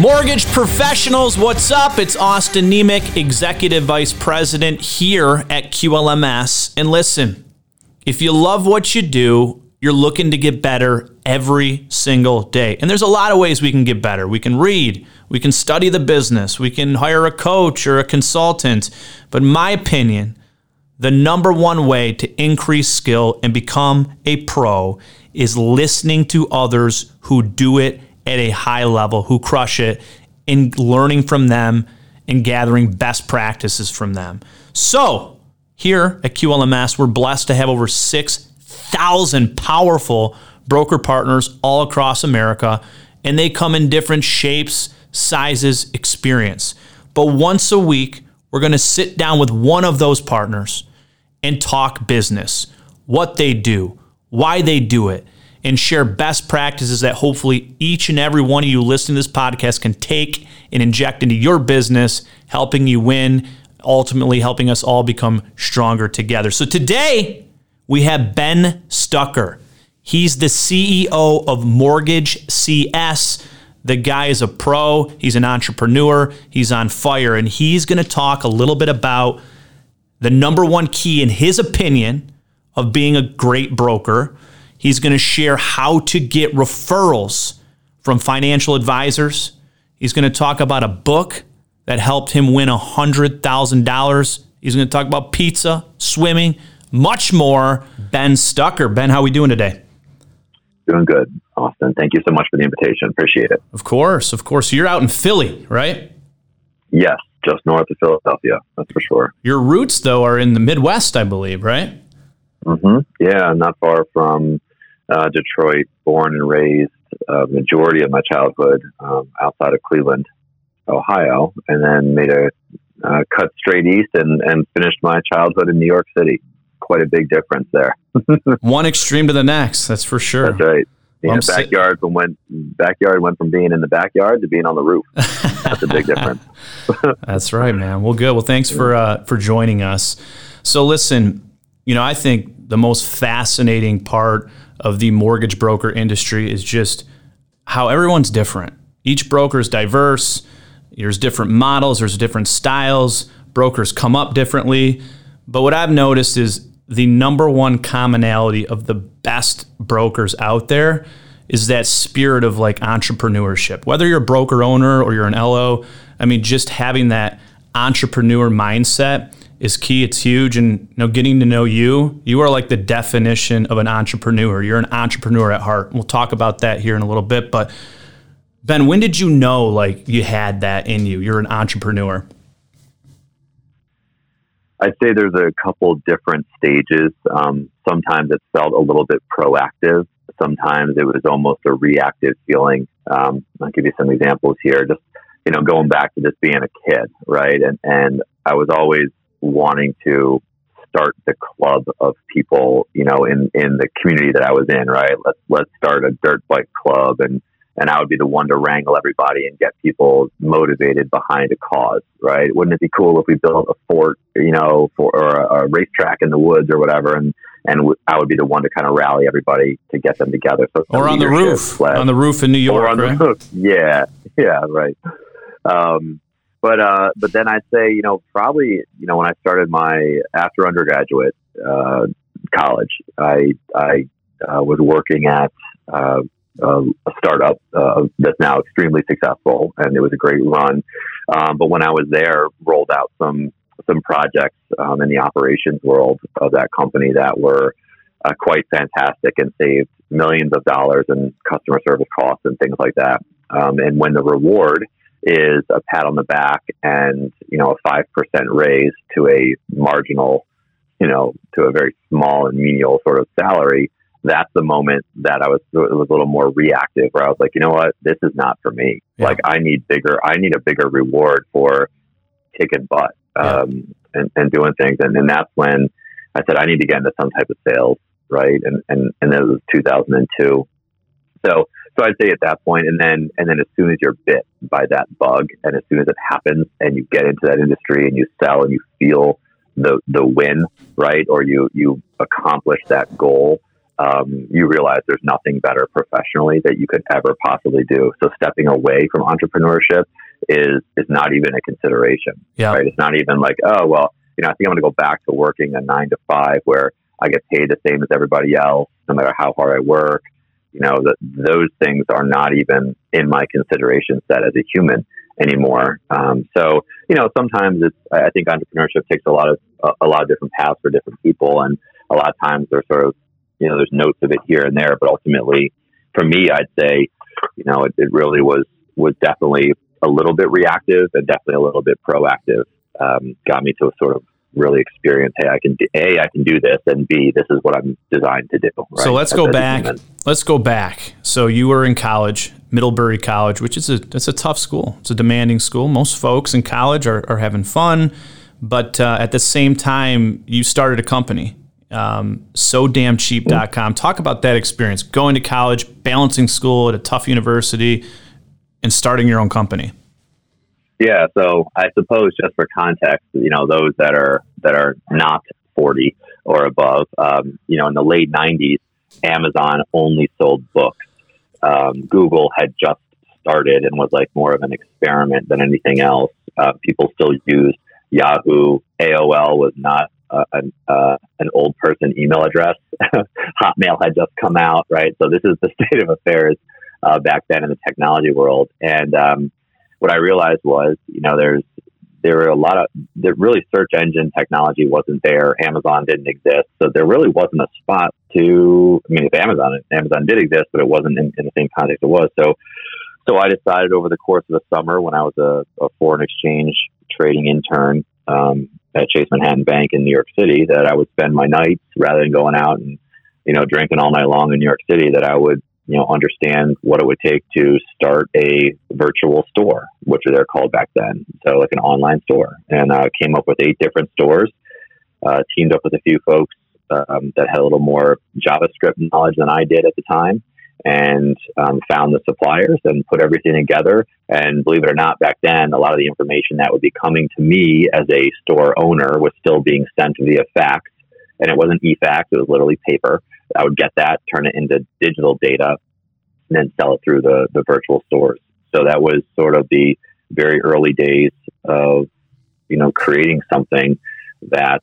Mortgage professionals, what's up? It's Austin Niemiec, Executive Vice President here at QLMS. And listen, if you love what you do, you're looking to get better every single day. And there's a lot of ways we can get better. We can read, we can study the business, we can hire a coach or a consultant. But my opinion, the number one way to increase skill and become a pro is listening to others who do it at a high level who crush it in learning from them and gathering best practices from them. So, here at QLMS, we're blessed to have over 6,000 powerful broker partners all across America, and they come in different shapes, sizes, experience. But once a week, we're going to sit down with one of those partners and talk business, what they do, why they do it, and share best practices that hopefully each and every one of you listening to this podcast can take and inject into your business, helping you win, ultimately helping us all become stronger together. So today we have Ben Stucker. He's the CEO of Mortgage CS. The guy is a pro, he's an entrepreneur, he's on fire, and he's going to talk a little bit about the number one key, in his opinion, of being a great broker He's going to share how to get referrals from financial advisors. He's going to talk about a book that helped him win $100,000. He's going to talk about pizza, swimming, much more. Ben Stucker. Ben, how are we doing today? Doing good, Austin. Thank you so much for the invitation. Appreciate it. Of course, of course. You're out in Philly, right? Yes, just north of Philadelphia. That's for sure. Your roots, though, are in the Midwest, I believe, right? Mm-hmm. Yeah, not far from uh, Detroit, born and raised uh, majority of my childhood um, outside of Cleveland, Ohio, and then made a uh, cut straight east and, and finished my childhood in New York City. Quite a big difference there. One extreme to the next, that's for sure. That's right. Well, backyard from went backyard went from being in the backyard to being on the roof. That's a big difference. That's right, man. Well, good. Well, thanks for uh, for joining us. So, listen, you know, I think the most fascinating part of the mortgage broker industry is just how everyone's different. Each broker is diverse. There's different models, there's different styles. Brokers come up differently. But what I've noticed is the number one commonality of the best brokers out there is that spirit of like entrepreneurship. Whether you're a broker owner or you're an LO, I mean, just having that entrepreneur mindset is key. It's huge. And you know, getting to know you, you are like the definition of an entrepreneur. You're an entrepreneur at heart. We'll talk about that here in a little bit. But Ben, when did you know like you had that in you? You're an entrepreneur. I'd say there's a couple different stages. Um, sometimes it felt a little bit proactive. Sometimes it was almost a reactive feeling. Um, I'll give you some examples here. Just you know, going back to just being a kid, right? And and I was always wanting to start the club of people, you know, in, in the community that I was in, right? Let's, let's start a dirt bike club and, and I would be the one to wrangle everybody and get people motivated behind a cause, right? Wouldn't it be cool if we built a fort, you know, for or a, a racetrack in the woods or whatever, and and w- I would be the one to kind of rally everybody to get them together. So or on the roof, on the roof in New York, or on right? the roof. Yeah, yeah, right. Um, but uh, but then I'd say you know probably you know when I started my after undergraduate uh, college, I I uh, was working at uh, a startup uh, that's now extremely successful, and it was a great run. Um, but when I was there, rolled out some some projects um, in the operations world of that company that were uh, quite fantastic and saved millions of dollars in customer service costs and things like that. Um, and when the reward is a pat on the back and you know a five percent raise to a marginal, you know, to a very small and menial sort of salary. That's the moment that I was it was a little more reactive, where I was like, you know what, this is not for me. Yeah. Like I need bigger, I need a bigger reward for kicking butt um, and, and doing things, and, and that's when I said I need to get into some type of sales, right? And and and it was 2002. So so I'd say at that point, and then and then as soon as you're bit by that bug, and as soon as it happens, and you get into that industry and you sell and you feel the the win, right, or you you accomplish that goal, um, you realize there's nothing better professionally that you could ever possibly do. So stepping away from entrepreneurship is is not even a consideration. Yeah. Right? It's not even like, oh well, you know, I think I'm going to go back to working a nine to five where I get paid the same as everybody else, no matter how hard I work. You know, that those things are not even in my consideration set as a human anymore. Um, so, you know, sometimes it's, I think entrepreneurship takes a lot of, a, a lot of different paths for different people. And a lot of times there's sort of, you know, there's notes of it here and there, but ultimately for me, I'd say, you know, it, it really was, was definitely a little bit reactive and definitely a little bit proactive. Um, got me to a sort of really experience hey i can do a i can do this and b this is what i'm designed to do right? so let's go back. let's go back. So you were in college middlebury college which is a it's a tough school. It's a demanding school. Most folks in college are, are having fun but uh, at the same time you started a company um, so damn cheap.com talk about that experience. Going to college balancing school at a tough university and starting your own company yeah, so I suppose just for context, you know, those that are that are not 40 or above, um, you know, in the late 90s, Amazon only sold books. Um, Google had just started and was like more of an experiment than anything else. Uh, people still used Yahoo. AOL was not uh, an, uh, an old person email address. Hotmail had just come out, right? So this is the state of affairs uh, back then in the technology world. And um, what I realized was, you know, there's there were a lot of there really search engine technology wasn't there. Amazon didn't exist, so there really wasn't a spot to. I mean, if Amazon Amazon did exist, but it wasn't in, in the same context it was. So, so I decided over the course of the summer when I was a, a foreign exchange trading intern um, at Chase Manhattan Bank in New York City that I would spend my nights rather than going out and you know drinking all night long in New York City that I would you know, understand what it would take to start a virtual store, which they're called back then. So like an online store, and uh, came up with eight different stores. Uh, teamed up with a few folks um, that had a little more JavaScript knowledge than I did at the time, and um, found the suppliers and put everything together. And believe it or not, back then a lot of the information that would be coming to me as a store owner was still being sent via fax, and it wasn't e-fax; it was literally paper. I would get that, turn it into digital data, and then sell it through the, the virtual stores. So that was sort of the very early days of, you know, creating something that,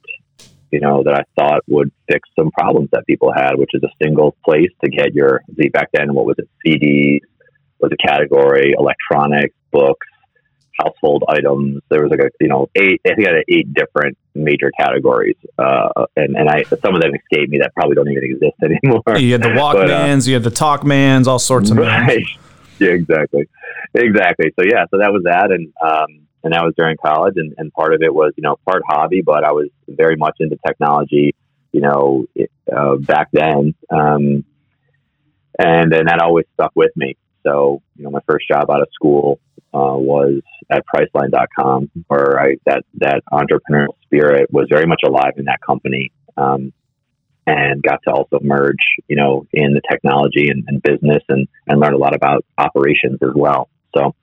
you know, that I thought would fix some problems that people had, which is a single place to get your, back then, what was it? CDs was a category, electronics, books, household items. There was like a you know eight I think I had eight different major categories, uh, and and I some of them escaped me that probably don't even exist anymore. You had the Walkmans, but, uh, you had the Talkmans, all sorts of right. Yeah, exactly, exactly. So yeah, so that was that, and um, and that was during college, and, and part of it was you know part hobby, but I was very much into technology, you know, uh, back then, um, and and that always stuck with me. So you know, my first job out of school uh, was at Priceline.com, where I, that that entrepreneurial spirit was very much alive in that company, um, and got to also merge, you know, in the technology and, and, business, and and learn a lot about operations as well. So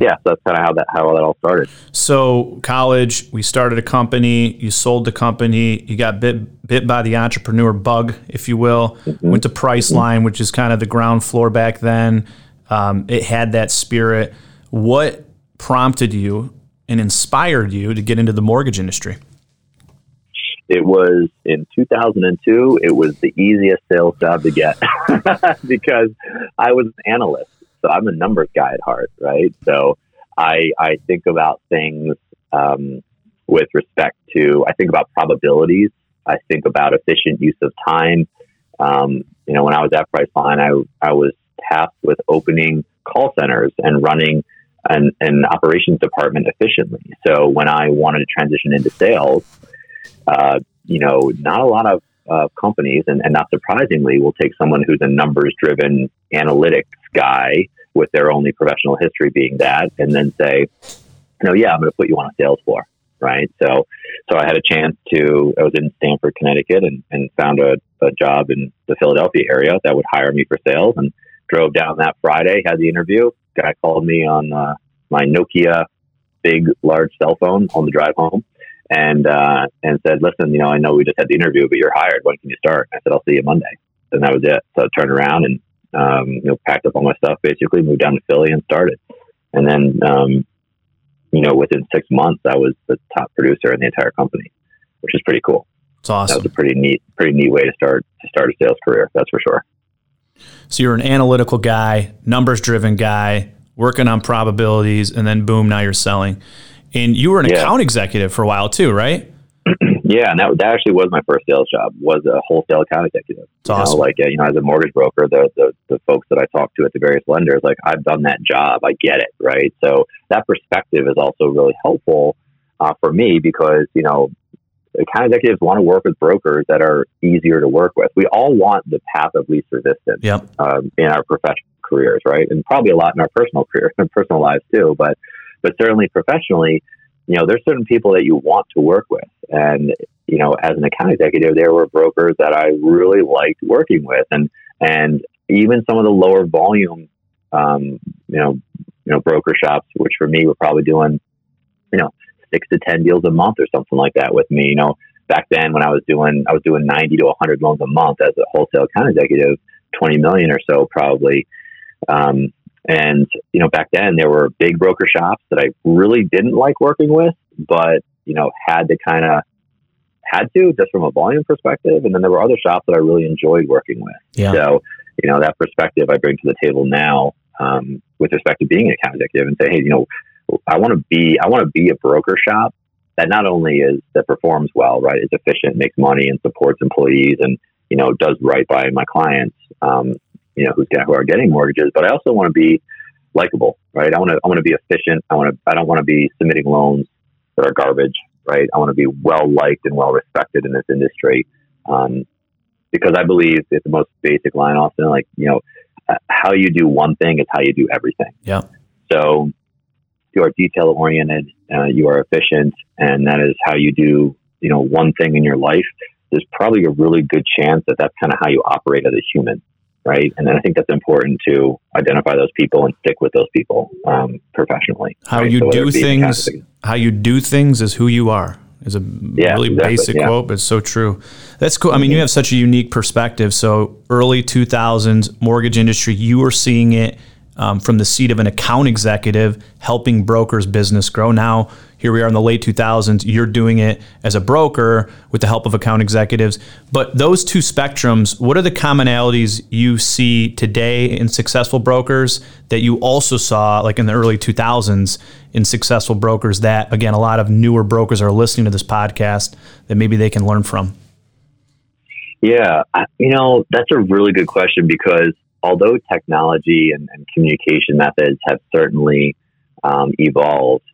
yeah, so that's kind of how that how that all started. So college, we started a company. You sold the company. You got bit bit by the entrepreneur bug, if you will. Mm-hmm. Went to Priceline, mm-hmm. which is kind of the ground floor back then. Um, it had that spirit. What prompted you and inspired you to get into the mortgage industry? It was in 2002. It was the easiest sales job to get because I was an analyst. So I'm a numbers guy at heart, right? So I, I think about things um, with respect to, I think about probabilities. I think about efficient use of time. Um, you know, when I was at Priceline, I, I was tasked with opening call centers and running an, an operations department efficiently. So when I wanted to transition into sales, uh, you know, not a lot of uh, companies, and, and not surprisingly, will take someone who's a numbers driven analytics guy with their only professional history being that, and then say, know, yeah, I'm going to put you on a sales floor. Right. So, so I had a chance to, I was in Stamford, Connecticut and, and found a, a job in the Philadelphia area that would hire me for sales and drove down that Friday, had the interview. Guy called me on uh, my Nokia big, large cell phone on the drive home and uh, and said, "Listen, you know, I know we just had the interview, but you're hired. When can you start?" I said, "I'll see you Monday." and that was it. So I turned around and um, you know packed up all my stuff, basically moved down to Philly and started. And then um, you know within six months, I was the top producer in the entire company, which is pretty cool. It's awesome. That was a pretty neat, pretty neat way to start to start a sales career. That's for sure. So you're an analytical guy, numbers driven guy, working on probabilities, and then boom, now you're selling. And you were an yeah. account executive for a while too, right? yeah, and that, that actually was my first sales job. Was a wholesale account executive. It's awesome. Know, like uh, you know, as a mortgage broker, the, the the folks that I talk to at the various lenders, like I've done that job. I get it, right? So that perspective is also really helpful uh, for me because you know account executives want to work with brokers that are easier to work with. We all want the path of least resistance yep. um, in our professional careers, right? And probably a lot in our personal careers and personal lives too. But but certainly professionally, you know, there's certain people that you want to work with. And, you know, as an account executive, there were brokers that I really liked working with. And and even some of the lower volume um, you know, you know, broker shops, which for me were probably doing, you know, six to ten deals a month or something like that with me. You know, back then when I was doing I was doing ninety to hundred loans a month as a wholesale account executive, twenty million or so probably. Um, and you know, back then there were big broker shops that I really didn't like working with, but you know, had to kind of had to just from a volume perspective. And then there were other shops that I really enjoyed working with. Yeah. So you know, that perspective I bring to the table now um, with respect to being an account executive and say, hey, you know, I want to be I want to be a broker shop that not only is that performs well, right, is efficient, makes money, and supports employees, and you know does right by my clients, um, you know who's who are getting mortgages, but I also want to be likable, right? I want to I want to be efficient. I want to I don't want to be submitting loans that are garbage, right? I want to be well liked and well respected in this industry, um, because I believe it's the most basic line, often like you know how you do one thing is how you do everything. Yeah. So you are detail oriented, uh, you are efficient, and that is how you do, you know, one thing in your life, there's probably a really good chance that that's kind of how you operate as a human, right? And then I think that's important to identify those people and stick with those people um, professionally. How right? you so do things, how you do things is who you are. Is a yeah, really exactly, basic yeah. quote, but it's so true. That's cool. I mean, you have such a unique perspective. So early 2000s mortgage industry, you were seeing it um, from the seat of an account executive helping brokers business grow. Now, here we are in the late 2000s, you're doing it as a broker with the help of account executives. But those two spectrums, what are the commonalities you see today in successful brokers that you also saw like in the early 2000s in successful brokers that again a lot of newer brokers are listening to this podcast that maybe they can learn from? Yeah, you know, that's a really good question because although technology and, and communication methods have certainly um, evolved,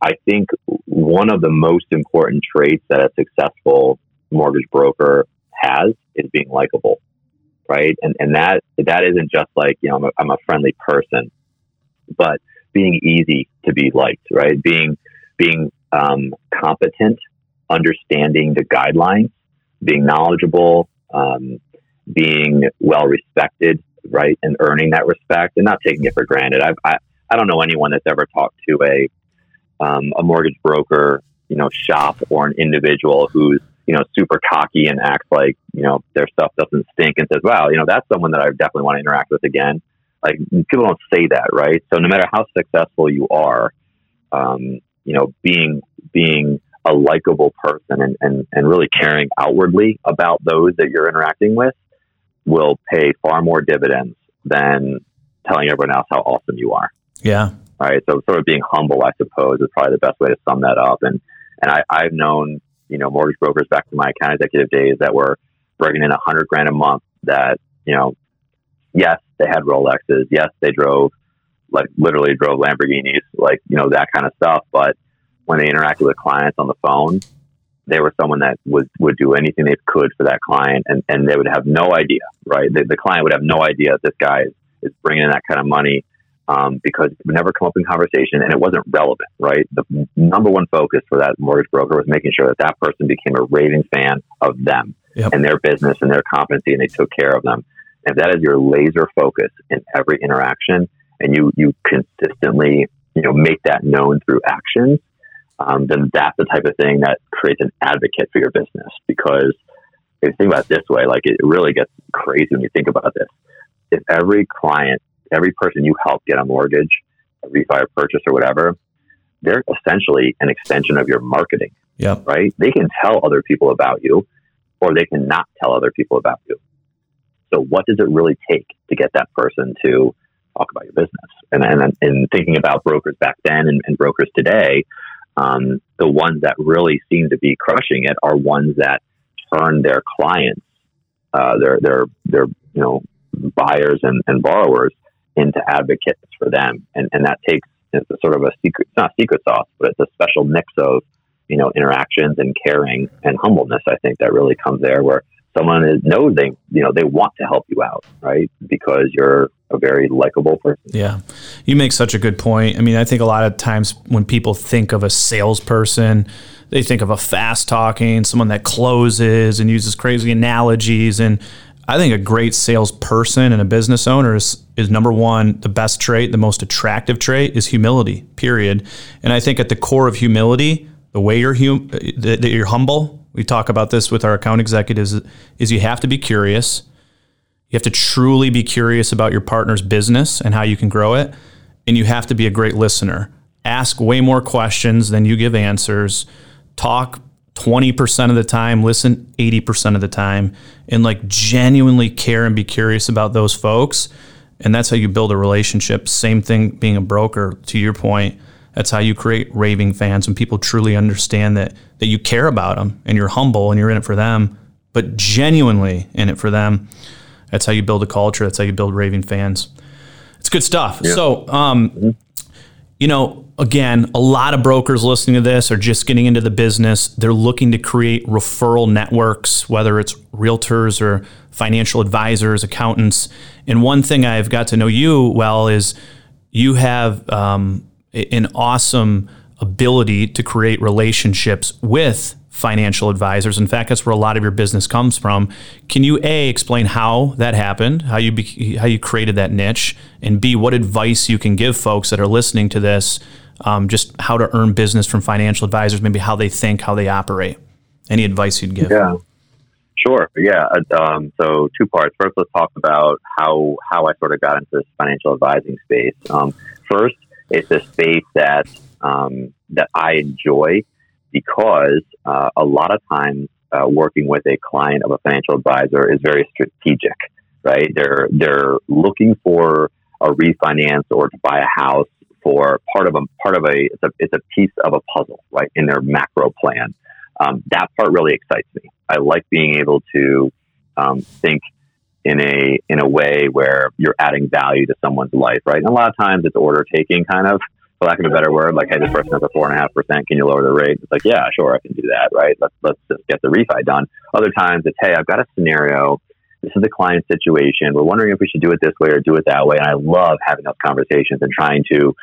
I think one of the most important traits that a successful mortgage broker has is being likable, right? And and that that isn't just like you know I'm a, I'm a friendly person, but being easy to be liked, right? Being being um, competent, understanding the guidelines, being knowledgeable, um, being well respected, right, and earning that respect and not taking it for granted. I've, I I don't know anyone that's ever talked to a um, a mortgage broker, you know, shop or an individual who's you know super cocky and acts like you know their stuff doesn't stink and says, "Wow, you know, that's someone that I definitely want to interact with again." Like people don't say that, right? So no matter how successful you are, um, you know, being being a likable person and, and, and really caring outwardly about those that you're interacting with will pay far more dividends than telling everyone else how awesome you are. Yeah. All right. So sort of being humble, I suppose, is probably the best way to sum that up. And and I, I've known, you know, mortgage brokers back to my account executive days that were bringing in a hundred grand a month that, you know, yes, they had Rolexes. Yes, they drove like literally drove Lamborghinis, like, you know, that kind of stuff. But when they interacted with clients on the phone, they were someone that would, would do anything they could for that client and, and they would have no idea, right? The, the client would have no idea that this guy is, is bringing in that kind of money um, because it would never come up in conversation and it wasn't relevant, right? The number one focus for that mortgage broker was making sure that that person became a raving fan of them yep. and their business and their competency and they took care of them. And if that is your laser focus in every interaction and you, you consistently, you know, make that known through actions, um, then that's the type of thing that creates an advocate for your business because if you think about it this way, like it really gets crazy when you think about this. If every client, every person you help get a mortgage, a refi or purchase or whatever, they're essentially an extension of your marketing. Yeah. Right? They can tell other people about you or they can not tell other people about you. So what does it really take to get that person to talk about your business? And and, and thinking about brokers back then and, and brokers today, um, the ones that really seem to be crushing it are ones that turn their clients, uh, their their their you know buyers and, and borrowers into advocates for them, and and that takes it's sort of a secret, it's not secret sauce, but it's a special mix of you know interactions and caring and humbleness. I think that really comes there where someone is, knows they you know they want to help you out, right? Because you're a very likable person. Yeah, you make such a good point. I mean, I think a lot of times when people think of a salesperson, they think of a fast talking, someone that closes and uses crazy analogies. And I think a great salesperson and a business owner is, is number one, the best trait, the most attractive trait is humility, period. And I think at the core of humility, the way you're hum- that you're humble, we talk about this with our account executives, is you have to be curious. You have to truly be curious about your partner's business and how you can grow it. And you have to be a great listener. Ask way more questions than you give answers. Talk 20% of the time, listen 80% of the time, and like genuinely care and be curious about those folks. And that's how you build a relationship. Same thing being a broker, to your point. That's how you create raving fans when people truly understand that that you care about them and you're humble and you're in it for them, but genuinely in it for them. That's how you build a culture. That's how you build raving fans. It's good stuff. Yeah. So, um, you know, again, a lot of brokers listening to this are just getting into the business. They're looking to create referral networks, whether it's realtors or financial advisors, accountants. And one thing I've got to know you well is you have um, an awesome ability to create relationships with financial advisors. In fact, that's where a lot of your business comes from. Can you a explain how that happened, how you be, how you created that niche, and b what advice you can give folks that are listening to this, um, just how to earn business from financial advisors, maybe how they think, how they operate. Any advice you'd give? Yeah. Sure. Yeah. Um, so two parts. First, let's talk about how how I sort of got into this financial advising space. Um, first, it's a space that um, that I enjoy because uh, a lot of times uh, working with a client of a financial advisor is very strategic, right? They're they're looking for a refinance or to buy a house for part of a part of a it's a, it's a piece of a puzzle, right? In their macro plan. Um, that part really excites me. I like being able to um, think in a in a way where you're adding value to someone's life, right? And a lot of times it's order taking, kind of for lack of a better word, like, hey, this person has a four and a half percent. Can you lower the rate? It's like, yeah, sure, I can do that, right? Let's let's just get the refi done. Other times it's, hey, I've got a scenario. This is the client situation. We're wondering if we should do it this way or do it that way. And I love having those conversations and trying to,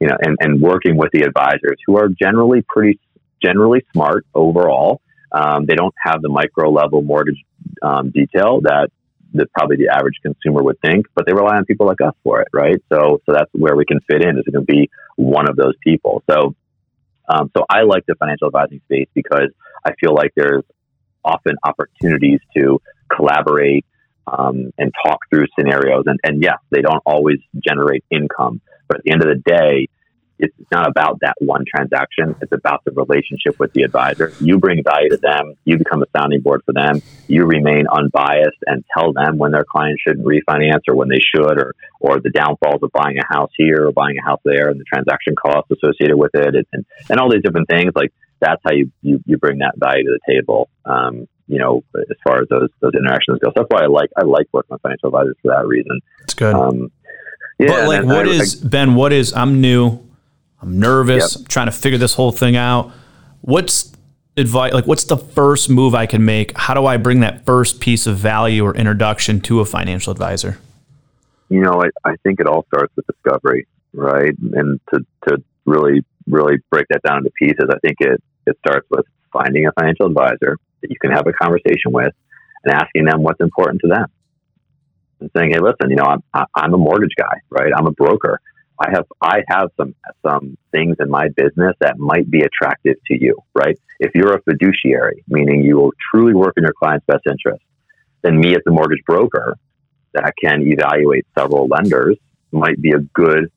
you know, and, and working with the advisors who are generally pretty generally smart overall. Um, they don't have the micro level mortgage um, detail that that probably the average consumer would think, but they rely on people like us for it, right? So, so that's where we can fit in. Is going to be one of those people. So, um, so I like the financial advising space because I feel like there's often opportunities to collaborate um, and talk through scenarios. And, and yes, they don't always generate income, but at the end of the day, it's not about that one transaction. It's about the relationship with the advisor. You bring value to them. You become a sounding board for them. You remain unbiased and tell them when their client shouldn't refinance or when they should, or or the downfalls of buying a house here or buying a house there, and the transaction costs associated with it, and and all these different things. Like that's how you you, you bring that value to the table. Um, you know, as far as those those interactions go. So that's why I like I like working with financial advisors for that reason. It's good. Um, yeah, but like, what I, is I, Ben? What is? I'm new. I'm nervous. Yep. I'm trying to figure this whole thing out. What's advice? Like, what's the first move I can make? How do I bring that first piece of value or introduction to a financial advisor? You know, I, I think it all starts with discovery, right? And to, to really, really break that down into pieces, I think it, it starts with finding a financial advisor that you can have a conversation with and asking them what's important to them. And saying, hey, listen, you know, I'm, I'm a mortgage guy, right? I'm a broker I have I have some some things in my business that might be attractive to you, right? If you're a fiduciary, meaning you will truly work in your client's best interest, then me as a mortgage broker that can evaluate several lenders might be a good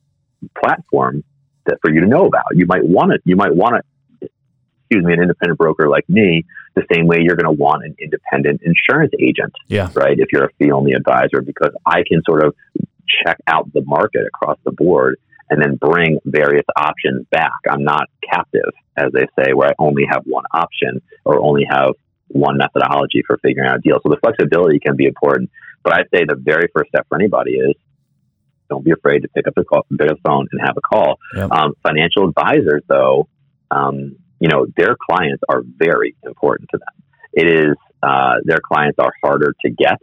platform that for you to know about. You might want it. You might want to, excuse me, an independent broker like me, the same way you're going to want an independent insurance agent. Yeah. Right. If you're a fee only advisor, because I can sort of check out the market across the board and then bring various options back. I'm not captive, as they say, where I only have one option or only have one methodology for figuring out a deal. So the flexibility can be important. But I'd say the very first step for anybody is don't be afraid to pick up the call, pick up the phone and have a call. Yep. Um, financial advisors, though, um, you know, their clients are very important to them. It is uh, their clients are harder to get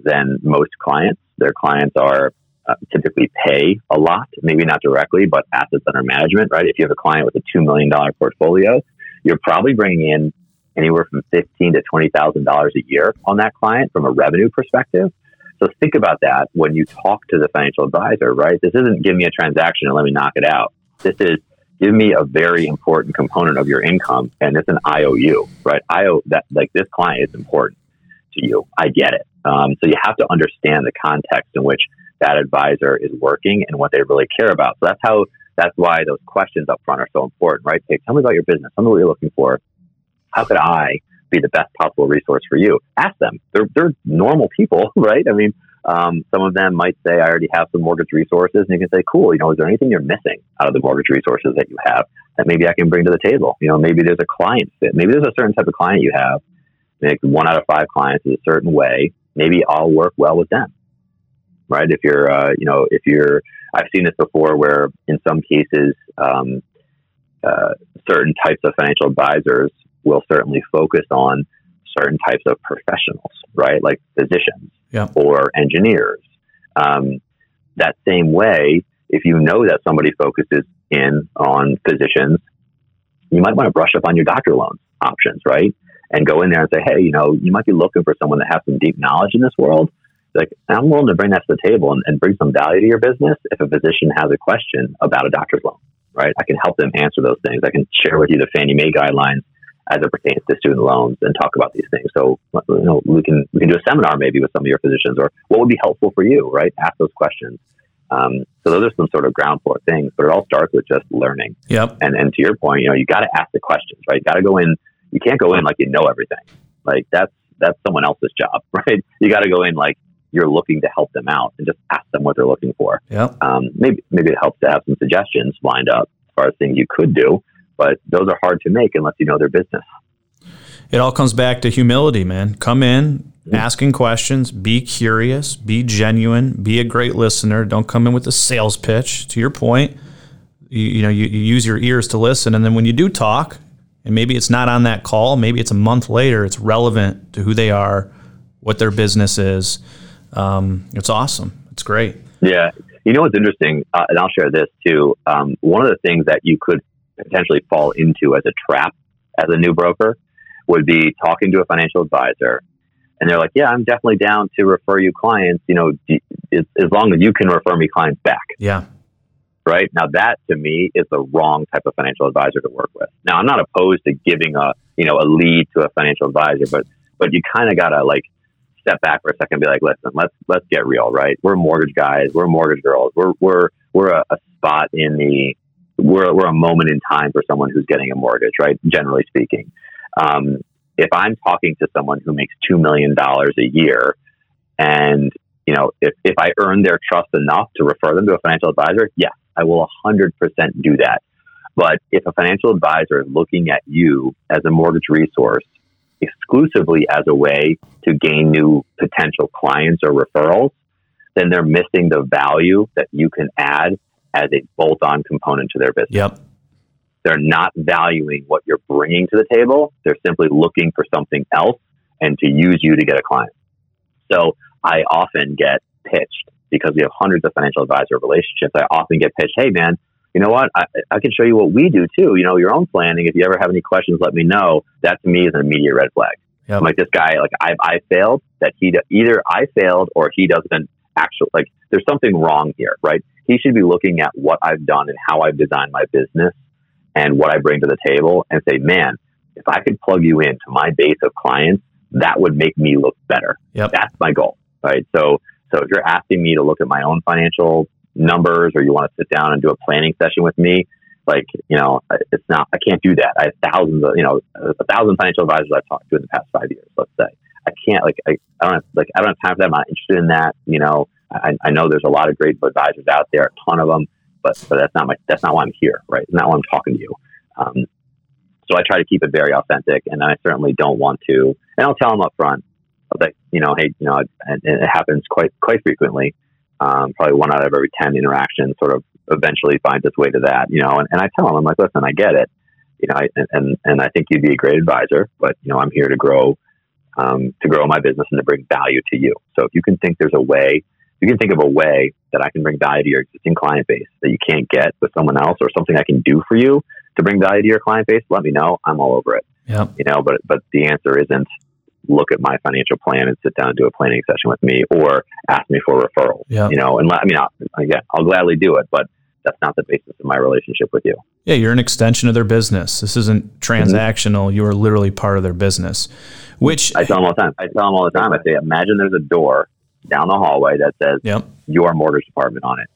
than most clients. Their clients are uh, typically pay a lot, maybe not directly, but assets under management, right? If you have a client with a $2 million portfolio, you're probably bringing in anywhere from fifteen to twenty thousand dollars a year on that client from a revenue perspective. So think about that when you talk to the financial advisor, right? This isn't give me a transaction and let me knock it out. This is give me a very important component of your income, and it's an IOU, right? IO that like this client is important to you. I get it. Um, so you have to understand the context in which that advisor is working and what they really care about. So that's how that's why those questions up front are so important, right? Hey, tell me about your business. Tell me what you're looking for. How could I be the best possible resource for you? Ask them. They're they're normal people, right? I mean, um, some of them might say, I already have some mortgage resources. And you can say, cool, you know, is there anything you're missing out of the mortgage resources that you have that maybe I can bring to the table? You know, maybe there's a client fit. Maybe there's a certain type of client you have. Like one out of five clients is a certain way. Maybe I'll work well with them right? If you're, uh, you know, if you're, I've seen this before where in some cases, um, uh, certain types of financial advisors will certainly focus on certain types of professionals, right? Like physicians yeah. or engineers. Um, that same way, if you know that somebody focuses in on physicians, you might want to brush up on your doctor loan options, right? And go in there and say, hey, you know, you might be looking for someone that has some deep knowledge in this world like I'm willing to bring that to the table and, and bring some value to your business if a physician has a question about a doctor's loan, right? I can help them answer those things. I can share with you the Fannie Mae guidelines as it pertains to student loans and talk about these things. So you know we can we can do a seminar maybe with some of your physicians or what would be helpful for you, right? Ask those questions. Um, so those are some sort of ground floor things, but it all starts with just learning. Yep. And and to your point, you know, you got to ask the questions, right? You got to go in. You can't go in like you know everything. Like that's that's someone else's job, right? You got to go in like you're looking to help them out and just ask them what they're looking for. Yeah. Um, maybe maybe it helps to have some suggestions lined up as far as things you could do, but those are hard to make unless you know their business. It all comes back to humility, man. Come in, mm-hmm. asking questions, be curious, be genuine, be a great listener. Don't come in with a sales pitch. To your point, you, you know, you, you use your ears to listen, and then when you do talk, and maybe it's not on that call, maybe it's a month later, it's relevant to who they are, what their business is um, it's awesome. It's great. Yeah. You know what's interesting, uh, and I'll share this too. Um, one of the things that you could potentially fall into as a trap as a new broker would be talking to a financial advisor, and they're like, "Yeah, I'm definitely down to refer you clients. You know, as, as long as you can refer me clients back." Yeah. Right now, that to me is the wrong type of financial advisor to work with. Now, I'm not opposed to giving a you know a lead to a financial advisor, but but you kind of gotta like step back for a second and be like, listen, let's let's get real, right? We're mortgage guys, we're mortgage girls, we're we're we're a, a spot in the we're we're a moment in time for someone who's getting a mortgage, right? Generally speaking, um, if I'm talking to someone who makes two million dollars a year, and you know, if if I earn their trust enough to refer them to a financial advisor, yes, I will hundred percent do that. But if a financial advisor is looking at you as a mortgage resource exclusively as a way to gain new potential clients or referrals, then they're missing the value that you can add as a bolt on component to their business. Yep. They're not valuing what you're bringing to the table. They're simply looking for something else and to use you to get a client. So I often get pitched because we have hundreds of financial advisor relationships. I often get pitched, hey, man, you know what? I, I can show you what we do too. You know, your own planning. If you ever have any questions, let me know. That to me is an immediate red flag. Yep. Like this guy, like I, I failed. That he either I failed or he doesn't actually like. There's something wrong here, right? he should be looking at what I've done and how I've designed my business and what I bring to the table and say, man, if I could plug you into my base of clients, that would make me look better. Yep. That's my goal, right? So, so if you're asking me to look at my own financial numbers or you want to sit down and do a planning session with me, like, you know, it's not, I can't do that. I have thousands of, you know, a thousand financial advisors I've talked to in the past five years, let's say. I can't, like, I, I don't have, like, I don't have time for that. I'm not interested in that. You know, I, I know there's a lot of great advisors out there, a ton of them, but, but that's not my, that's not why I'm here, right? It's not why I'm talking to you. Um, so I try to keep it very authentic and I certainly don't want to, and I'll tell them up front, you know, hey, you know, and it happens quite, quite frequently. Um, probably one out of every 10 interactions sort of eventually finds its way to that, you know, and, and I tell them, I'm like, listen, I get it, you know, I, and, and I think you'd be a great advisor, but, you know, I'm here to grow, um, to grow my business and to bring value to you. So if you can think there's a way, you can think of a way that I can bring value to your existing client base that you can't get with someone else or something I can do for you to bring value to your client base, let me know. I'm all over it. Yeah. You know, but, but the answer isn't, look at my financial plan and sit down and do a planning session with me or ask me for referrals. Yeah. You know, and I mean, again, I'll gladly do it, but that's not the basis of my relationship with you. Yeah, you're an extension of their business. This isn't transactional. Mm-hmm. You are literally part of their business. Which I tell them all the time. I tell them all the time. I say, imagine there's a door down the hallway that says yep. your mortgage department on it,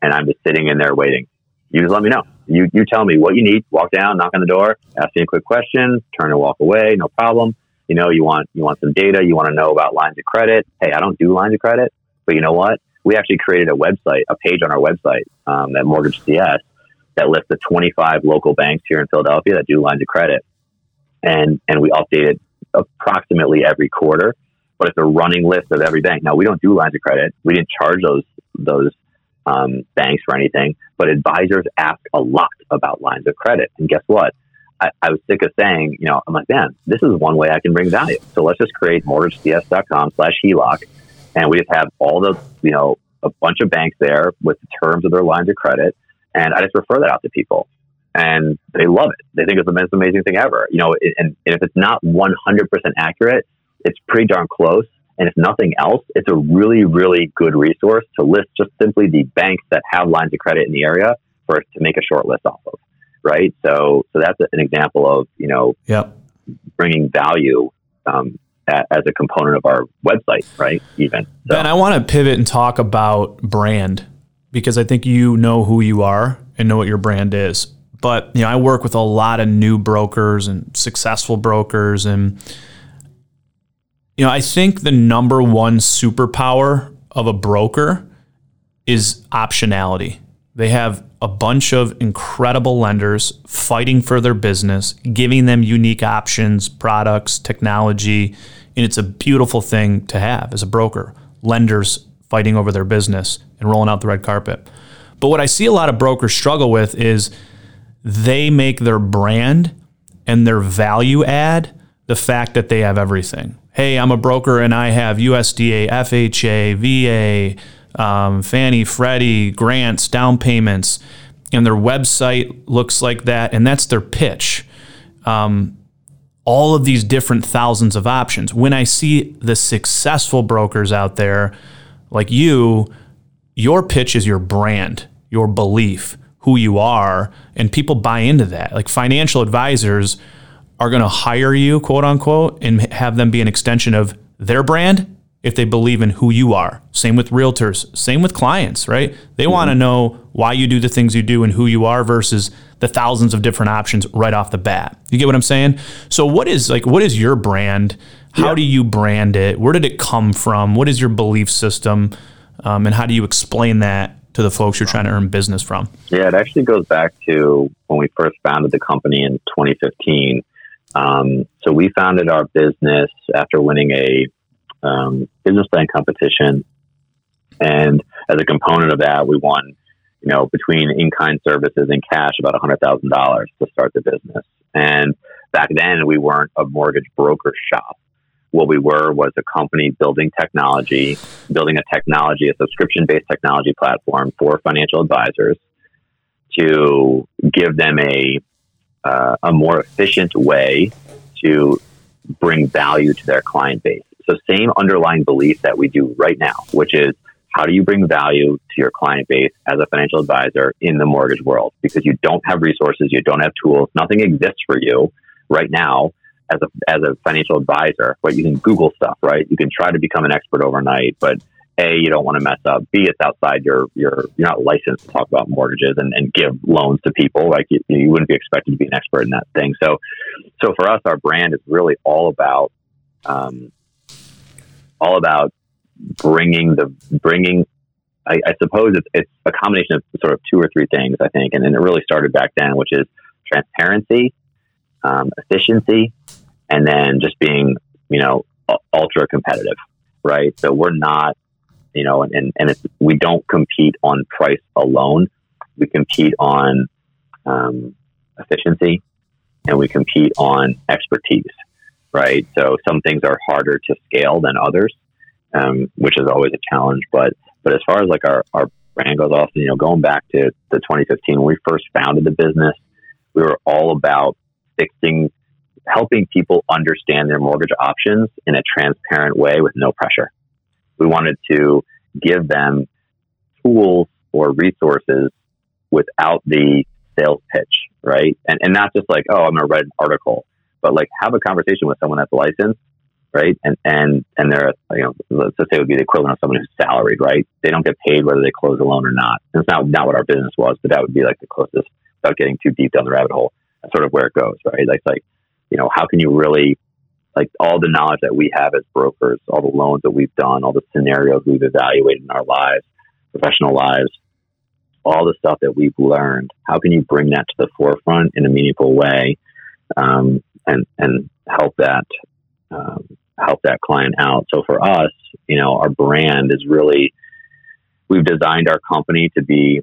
and I'm just sitting in there waiting. You just let me know. You you tell me what you need. Walk down, knock on the door, ask me a quick question, turn and walk away. No problem. You know, you want you want some data. You want to know about lines of credit. Hey, I don't do lines of credit, but you know what? We actually created a website, a page on our website, um, that Mortgage CS, that lists the 25 local banks here in Philadelphia that do lines of credit, and and we update it approximately every quarter. But it's a running list of every bank. Now we don't do lines of credit. We didn't charge those those um, banks for anything, but advisors ask a lot about lines of credit. And guess what? I, I, was sick of saying, you know, I'm like, man, this is one way I can bring value. So let's just create mortgagecs.com slash HELOC. And we just have all the, you know, a bunch of banks there with the terms of their lines of credit. And I just refer that out to people and they love it. They think it's the most amazing thing ever, you know, and, and if it's not 100% accurate, it's pretty darn close. And if nothing else, it's a really, really good resource to list just simply the banks that have lines of credit in the area for us to make a short list off of right? So, so that's an example of you know, yep. bringing value um, as a component of our website, right? Even so. Ben, I want to pivot and talk about brand because I think you know who you are and know what your brand is. But you know, I work with a lot of new brokers and successful brokers, and you know, I think the number one superpower of a broker is optionality. They have a bunch of incredible lenders fighting for their business, giving them unique options, products, technology. And it's a beautiful thing to have as a broker. Lenders fighting over their business and rolling out the red carpet. But what I see a lot of brokers struggle with is they make their brand and their value add the fact that they have everything. Hey, I'm a broker and I have USDA, FHA, VA, um, Fannie, Freddie, grants, down payments, and their website looks like that, and that's their pitch. Um, all of these different thousands of options. When I see the successful brokers out there, like you, your pitch is your brand, your belief, who you are, and people buy into that. Like financial advisors are going to hire you, quote unquote, and have them be an extension of their brand if they believe in who you are. Same with realtors, same with clients, right? They mm-hmm. want to know why you do the things you do and who you are versus the thousands of different options right off the bat. You get what I'm saying? So what is like what is your brand? How yeah. do you brand it? Where did it come from? What is your belief system? Um, and how do you explain that to the folks you're trying to earn business from? Yeah, it actually goes back to when we first founded the company in 2015. Um, so we founded our business after winning a um, business plan competition. And as a component of that, we won, you know, between in-kind services and cash, about $100,000 to start the business. And back then, we weren't a mortgage broker shop. What we were was a company building technology, building a technology, a subscription-based technology platform for financial advisors to give them a uh, a more efficient way to bring value to their client base. So same underlying belief that we do right now, which is how do you bring value to your client base as a financial advisor in the mortgage world? Because you don't have resources, you don't have tools, nothing exists for you right now as a as a financial advisor. But you can Google stuff, right? You can try to become an expert overnight, but a, you don't want to mess up. B, it's outside your your you're not licensed to talk about mortgages and, and give loans to people. Like you, you wouldn't be expected to be an expert in that thing. So, so for us, our brand is really all about um, all about bringing the bringing. I, I suppose it's, it's a combination of sort of two or three things. I think, and, and it really started back then, which is transparency, um, efficiency, and then just being you know ultra competitive right? So we're not you know, and, and it's, we don't compete on price alone. We compete on um, efficiency and we compete on expertise, right? So some things are harder to scale than others, um, which is always a challenge. But, but as far as like our, our brand goes off, you know, going back to the 2015, when we first founded the business, we were all about fixing, helping people understand their mortgage options in a transparent way with no pressure we wanted to give them tools or resources without the sales pitch, right? And and not just like, oh, I'm gonna write an article, but like have a conversation with someone that's licensed, right? And and and they're you know, let's just say it would be the equivalent of someone who's salaried, right? They don't get paid whether they close a loan or not. And it's not not what our business was, but that would be like the closest without getting too deep down the rabbit hole. That's sort of where it goes, right? Like like, you know, how can you really like all the knowledge that we have as brokers, all the loans that we've done, all the scenarios we've evaluated in our lives, professional lives, all the stuff that we've learned. How can you bring that to the forefront in a meaningful way, um, and and help that um, help that client out? So for us, you know, our brand is really we've designed our company to be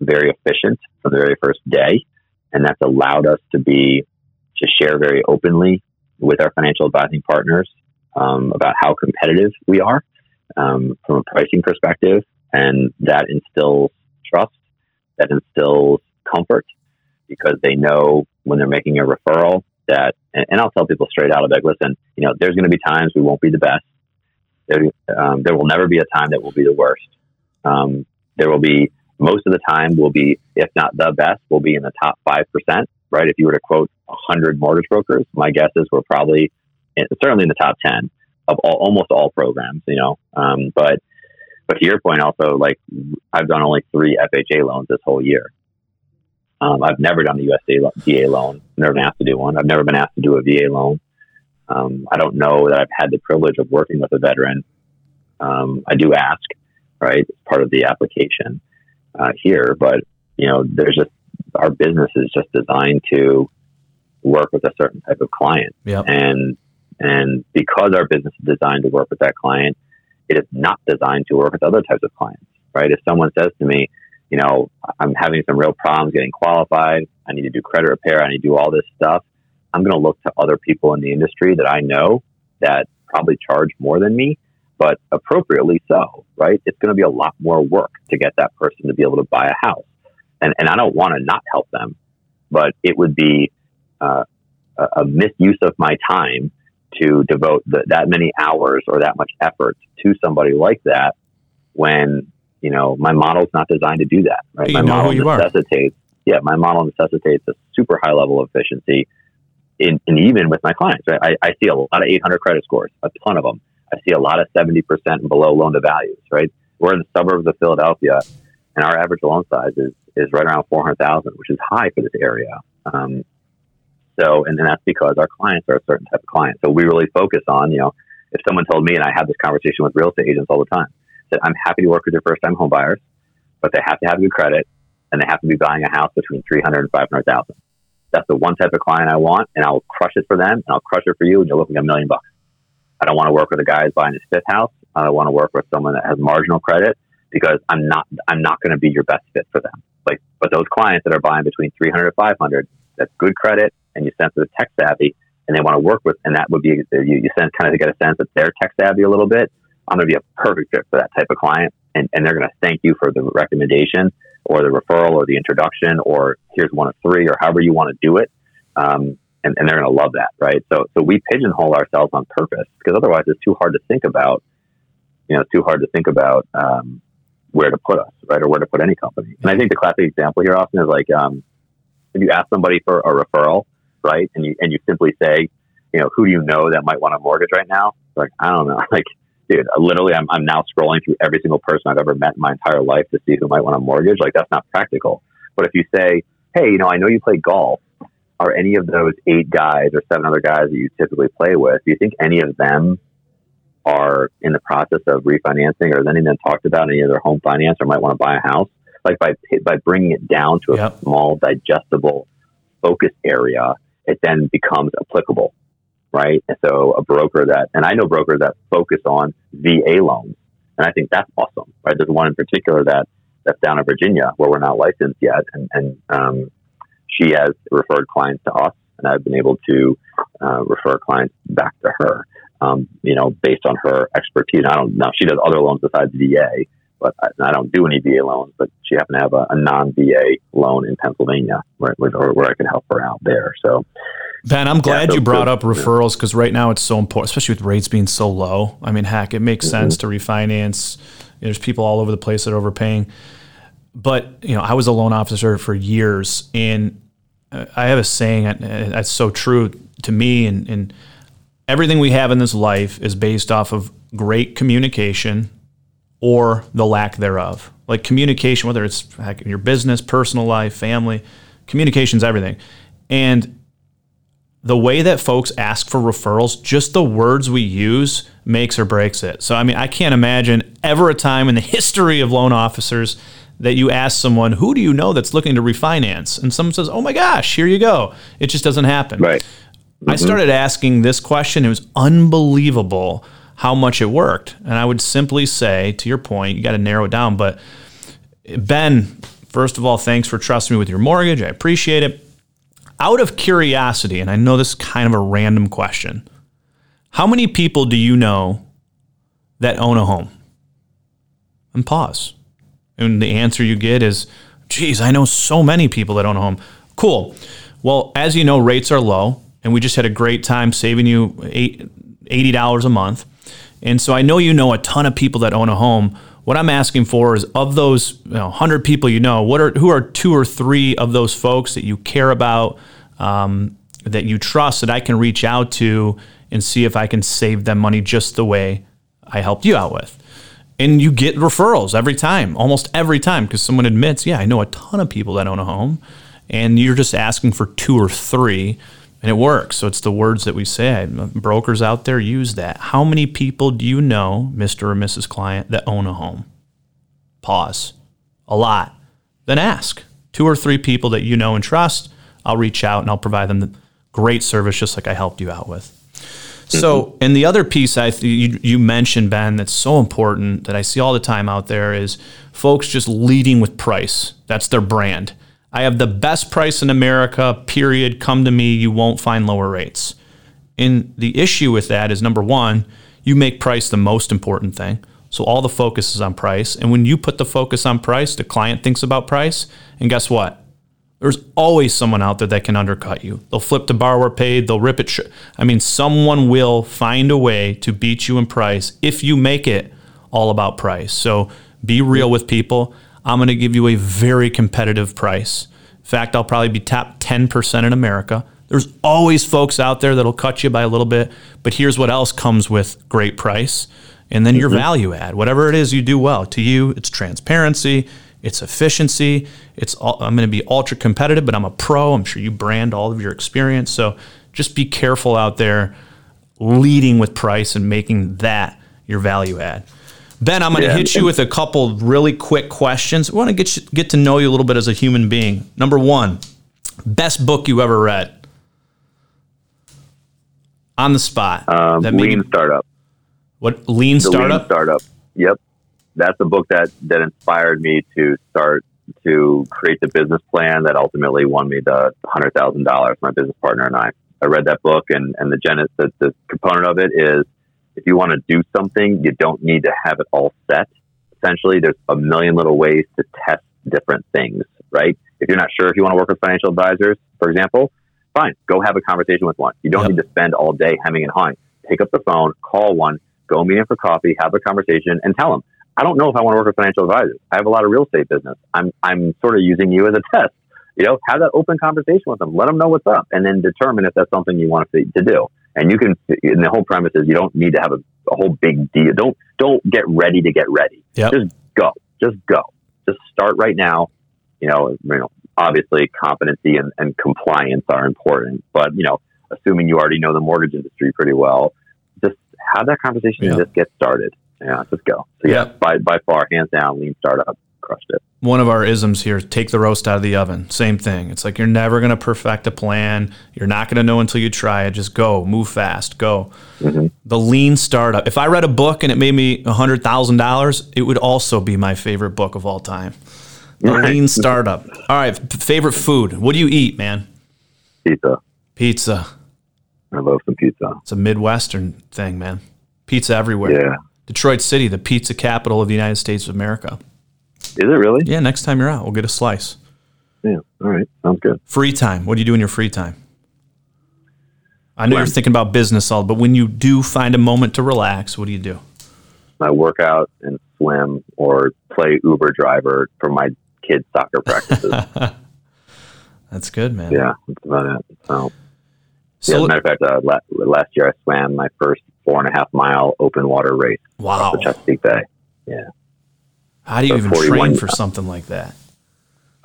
very efficient from the very first day, and that's allowed us to be to share very openly with our financial advising partners um, about how competitive we are um, from a pricing perspective, and that instills trust, that instills comfort, because they know when they're making a referral that, and, and I'll tell people straight out, of like, listen, you know, there's going to be times we won't be the best. There, um, there will never be a time that will be the worst. Um, there will be most of the time will be, if not the best, will be in the top five percent right? If you were to quote 100 mortgage brokers, my guess is we're probably in, certainly in the top 10 of all, almost all programs, you know. Um, but but to your point, also like I've done only three FHA loans this whole year. Um, I've never done a USDA loan. Never been asked to do one. I've never been asked to do a VA loan. Um, I don't know that I've had the privilege of working with a veteran. Um, I do ask, right? It's part of the application uh, here, but you know, there's just our business is just designed to work with a certain type of client. Yep. And and because our business is designed to work with that client, it is not designed to work with other types of clients. Right? If someone says to me, you know, I'm having some real problems getting qualified, I need to do credit repair, I need to do all this stuff, I'm going to look to other people in the industry that I know that probably charge more than me, but appropriately so, right? It's going to be a lot more work to get that person to be able to buy a house. And, and I don't want to not help them, but it would be uh, a, misuse of my time to devote the, that many hours or that much effort to somebody like that when you know my model's not designed to do that. Right, you my model necessitates. Yeah, my model necessitates a super high level of efficiency. In, and even with my clients, right? I, I see a lot of 800 credit scores, a ton of them. I see a lot of 70% and below loan to values, right? We're in the suburbs of Philadelphia, and our average loan size is is right around 400,000, which is high for this area. Um, so, and then that's because our clients are a certain type of client. So we really focus on, you know, if someone told me, and I have this conversation with real estate agents all the time, that I'm happy to work with your first time home buyers, but they have to have good credit and they have to be buying a house between 300 and 500,000. That's the one type of client I want, and I'll crush it for them, and I'll crush it for you, and you're looking at a million bucks. I don't want to work with a guy who's buying his fifth house. I don't want to work with someone that has marginal credit because I'm not I'm not going to be your best fit for them. Like, but those clients that are buying between 300 and 500, that's good credit, and you sense that they're tech savvy, and they want to work with, and that would be you, you sense kind of to get a sense that they're tech savvy a little bit. I'm going to be a perfect fit for that type of client, and, and they're going to thank you for the recommendation or the referral or the introduction or here's one of three or however you want to do it. Um, and, and they're going to love that, right? So, so we pigeonhole ourselves on purpose because otherwise it's too hard to think about you know, it's too hard to think about um, where to put us, right, or where to put any company. And I think the classic example here often is like um, if you ask somebody for a referral, right, and you and you simply say, you know, who do you know that might want a mortgage right now? Like, I don't know, like. Dude, literally, I'm, I'm now scrolling through every single person I've ever met in my entire life to see who might want a mortgage. Like, that's not practical. But if you say, hey, you know, I know you play golf. Are any of those eight guys or seven other guys that you typically play with, do you think any of them are in the process of refinancing or has any of them talked about any of their home finance or might want to buy a house? Like by, by bringing it down to a yep. small, digestible focus area, it then becomes applicable right? And so a broker that, and I know brokers that focus on VA loans, and I think that's awesome, right? There's one in particular that that's down in Virginia where we're not licensed yet, and, and um, she has referred clients to us, and I've been able to uh, refer clients back to her. Um, you know, based on her expertise. I don't know. She does other loans besides VA, but I, I, don't do any VA loans. But she happened to have a, a non VA loan in Pennsylvania where, where, where I could help her out there. So Ben, I'm glad yeah, you brought up referrals because right now it's so important, especially with rates being so low. I mean, heck, it makes mm-hmm. sense to refinance. There's people all over the place that are overpaying. But you know, I was a loan officer for years, and I have a saying that's so true to me. And, and everything we have in this life is based off of great communication or the lack thereof. Like communication, whether it's heck, your business, personal life, family, communication's everything. And the way that folks ask for referrals, just the words we use makes or breaks it. So, I mean, I can't imagine ever a time in the history of loan officers that you ask someone, who do you know that's looking to refinance? And someone says, oh my gosh, here you go. It just doesn't happen. Right. Mm-hmm. I started asking this question. It was unbelievable how much it worked. And I would simply say, to your point, you got to narrow it down. But Ben, first of all, thanks for trusting me with your mortgage. I appreciate it out of curiosity, and I know this is kind of a random question, how many people do you know that own a home? And pause. And the answer you get is, geez, I know so many people that own a home. Cool. Well, as you know, rates are low, and we just had a great time saving you $80 a month. And so I know you know a ton of people that own a home. What I'm asking for is of those you know, 100 people you know, what are who are two or three of those folks that you care about, um, that you trust, that I can reach out to and see if I can save them money just the way I helped you out with. And you get referrals every time, almost every time, because someone admits, yeah, I know a ton of people that own a home, and you're just asking for two or three and it works. So it's the words that we say. Brokers out there use that. How many people do you know, Mr. or Mrs. Client, that own a home? Pause. A lot. Then ask two or three people that you know and trust. I'll reach out and I'll provide them the great service just like I helped you out with. So, mm-hmm. and the other piece I th- you, you mentioned, Ben, that's so important that I see all the time out there is folks just leading with price. That's their brand. I have the best price in America, period. Come to me, you won't find lower rates. And the issue with that is number one, you make price the most important thing. So all the focus is on price. And when you put the focus on price, the client thinks about price. And guess what? There's always someone out there that can undercut you. They'll flip the borrower paid, they'll rip it. Sh- I mean, someone will find a way to beat you in price if you make it all about price. So be real with people. I'm going to give you a very competitive price. In fact, I'll probably be top 10% in America. There's always folks out there that'll cut you by a little bit, but here's what else comes with great price. And then mm-hmm. your value add, whatever it is you do well. To you, it's transparency, it's efficiency. It's all, I'm going to be ultra competitive, but I'm a pro. I'm sure you brand all of your experience. So just be careful out there leading with price and making that your value add. Ben, I'm going to yeah, hit you with a couple really quick questions. I want to get you, get to know you a little bit as a human being. Number one, best book you ever read on the spot. Um, that lean startup. What lean the startup? Lean startup. Yep, that's a book that that inspired me to start to create the business plan that ultimately won me the hundred thousand dollars. My business partner and I. I read that book, and and the genesis, the, the component of it is if you want to do something, you don't need to have it all set. Essentially, there's a million little ways to test different things, right? If you're not sure if you want to work with financial advisors, for example, fine, go have a conversation with one. You don't yep. need to spend all day hemming and hawing. Pick up the phone, call one, go meet him for coffee, have a conversation, and tell him, I don't know if I want to work with financial advisors. I have a lot of real estate business. I'm I'm sort of using you as a test. You know, have that open conversation with them. Let them know what's up, and then determine if that's something you want to, to do. And you can. And the whole premise is you don't need to have a, a whole big deal. Don't don't get ready to get ready. Yep. Just go. Just go. Just start right now. You know, you know. Obviously, competency and, and compliance are important, but you know, assuming you already know the mortgage industry pretty well, just have that conversation Yeah. and just get started. Yeah, just go. So yeah, Yep. by by far, hands down, lean startup crushed it. One of our isms here: take the roast out of the oven. Same thing. It's like you're never going to perfect a plan. You're not going to know until you try it. Just go, move fast, go. Mm-hmm. The lean startup. If I read a book and it made me hundred thousand dollars, it would also be my favorite book of all time. The Right. lean startup. All right, favorite food. What do you eat, man? Pizza. Pizza. I love some pizza. It's a Midwestern thing, man. Pizza everywhere. Yeah. Detroit City, the pizza capital of the United States of America. Is it really? Yeah, next time you're out, we'll get a slice. Yeah. All right. Sounds good. Free time. What do you do in your free time? I know you're thinking about business all, but when you do find a moment to relax, what do you do? I work out and swim or play Uber driver for my kids' soccer practices. That's good, man. yeah, that's about it. So, yeah, as a matter of fact, uh, la- last year I swam my first four and a half mile open water race wow. The Chesapeake Bay. How do you so even train for something like that?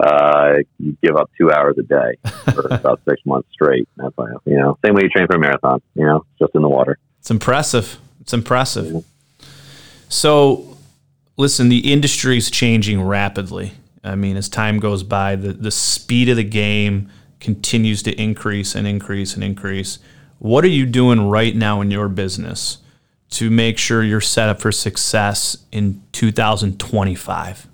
uh, you give up two hours a day for about six months straight. That's why, you know, same way you train for a marathon, you know, just in the water. It's impressive. It's impressive. So, listen, the industry is changing rapidly. I mean, as time goes by, the, the speed of the game continues to increase and increase and increase. What are you doing right now in your business to make sure you're set up for success in 2025?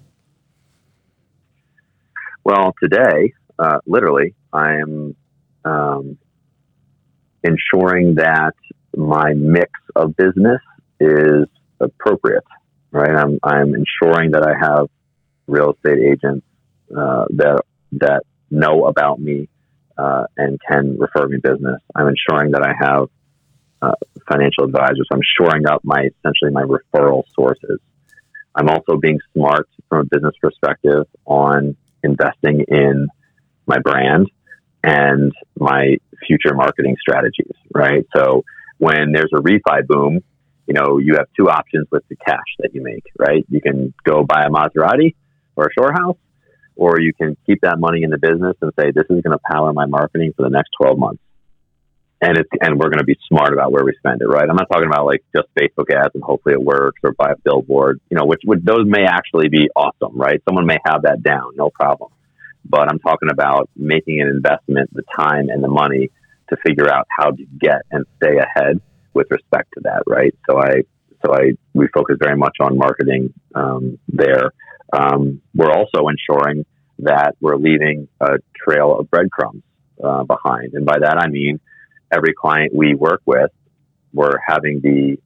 Well, today, uh, literally, I am um, ensuring that my mix of business is appropriate. Right, I'm I'm ensuring that I have real estate agents uh, that that know about me uh, and can refer me business. I'm ensuring that I have uh, financial advisors. I'm shoring up my essentially my referral sources. I'm also being smart from a business perspective on investing in my brand and my future marketing strategies, right? So when there's a refi boom, you know, you have two options with the cash that you make, right? You can go buy a Maserati or a shore house, or you can keep that money in the business and say, this is going to power my marketing for the next 12 months. And it's, and we're going to be smart about where we spend it, right? I'm not talking about like just Facebook ads and hopefully it works or buy a billboard, you know, which would, those may actually be awesome, right? Someone may have that down, no problem. But I'm talking about making an investment, the time and the money to figure out how to get and stay ahead with respect to that, right? So I, so I, we focus very much on marketing um, there. Um, we're also ensuring that we're leaving a trail of breadcrumbs uh, behind, and by that I mean every client we work with, we're having the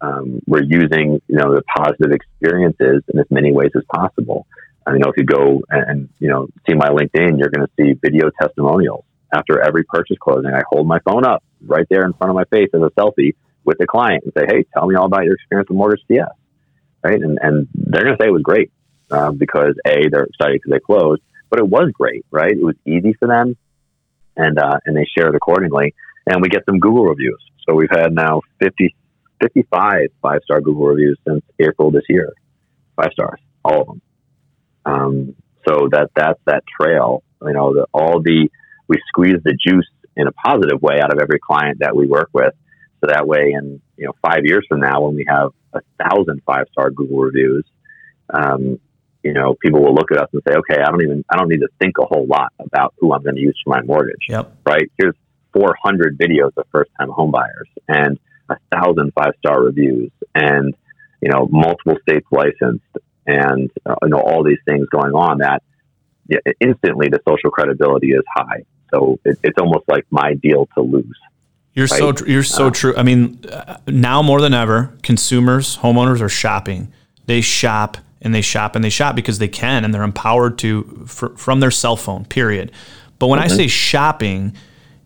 um, we're using you know the positive experiences in as many ways as possible. I know if you go and, you know see my LinkedIn, you're going to see video testimonials after every purchase closing. I hold my phone up right there in front of my face as a selfie with the client and say, "Hey, tell me all about your experience with Mortgage CS." Right, and and they're going to say it was great uh, because a they're excited because they closed, but it was great. Right, it was easy for them, and uh, and they share it accordingly. And we get some Google reviews. So we've had now 50, 55 five star Google reviews since April this year. Five stars, all of them. Um, so that that's that trail. You know, the, all the we squeeze the juice in a positive way out of every client that we work with. So that way, in you know, five years from now, when we have a thousand five star Google reviews, um, you know, people will look at us and say, "Okay, I don't even, I don't need to think a whole lot about who I'm going to use for my mortgage." Yep. Right? Here's 400 videos of first time homebuyers and a thousand five star reviews and you know multiple states licensed and uh, you know all these things going on that yeah, instantly the social credibility is high. So it, it's almost like my deal to lose. You're so tr- you're so true. I mean, uh, now more than ever, consumers, homeowners are shopping. They shop and they shop and they shop because they can and they're empowered to fr- from their cell phone. Period. But when I say shopping,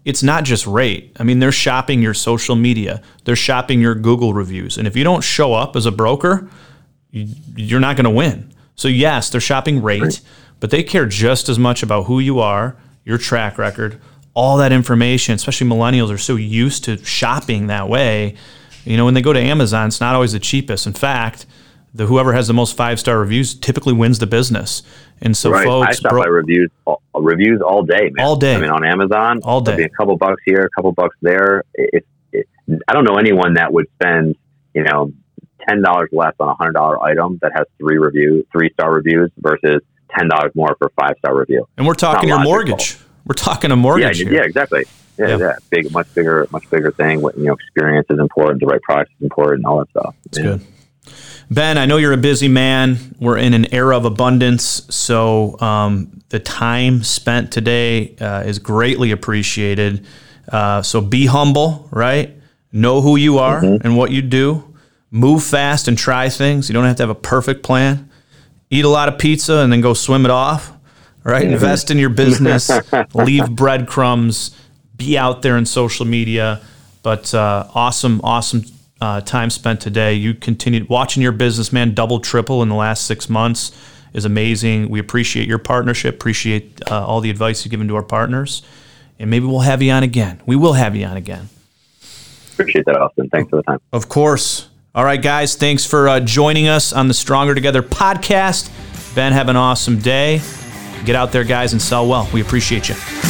it's not just rate. I mean, they're shopping your social media, they're shopping your Google reviews. And if you don't show up as a broker, you're not going to win. So, yes, they're shopping rate, but they care just as much about who you are, your track record, all that information, especially millennials are so used to shopping that way. You know, when they go to Amazon, it's not always the cheapest. In fact, the whoever has the most five star reviews typically wins the business. And so, right. folks, I stop bro- by reviews all, reviews all day, man. All day. I mean, on Amazon, all day. a couple bucks here, a couple bucks there. It, it, I don't know anyone that would spend, you know, ten dollars less on a hundred dollar item that has three reviews, three star reviews versus ten dollars more for five star review. And we're talking your mortgage. We're talking a mortgage. Yeah, yeah, exactly. Yeah, yeah, yeah, big, much bigger, much bigger thing. What you know, experience is important. The right product is important. And all that stuff. That's yeah. good. Ben, I know you're a busy man. We're in an era of abundance, so um, the time spent today uh, is greatly appreciated. Uh, so be humble, right? Know who you are mm-hmm. and what you do. Move fast and try things. You don't have to have a perfect plan. Eat a lot of pizza and then go swim it off, right? Mm-hmm. Invest in your business. leave breadcrumbs. Be out there in social media. But uh, awesome, awesome uh, time spent today. You continued watching your business, man, double, triple in the last six months is amazing. We appreciate your partnership, appreciate uh, all the advice you've given to our partners, and maybe we'll have you on again. We will have you on again. Appreciate that, Austin. Thanks for the time. Of course. All right, guys, thanks for uh, joining us on the Stronger Together podcast. Ben, have an awesome day. Get out there, guys, and sell well. We appreciate you.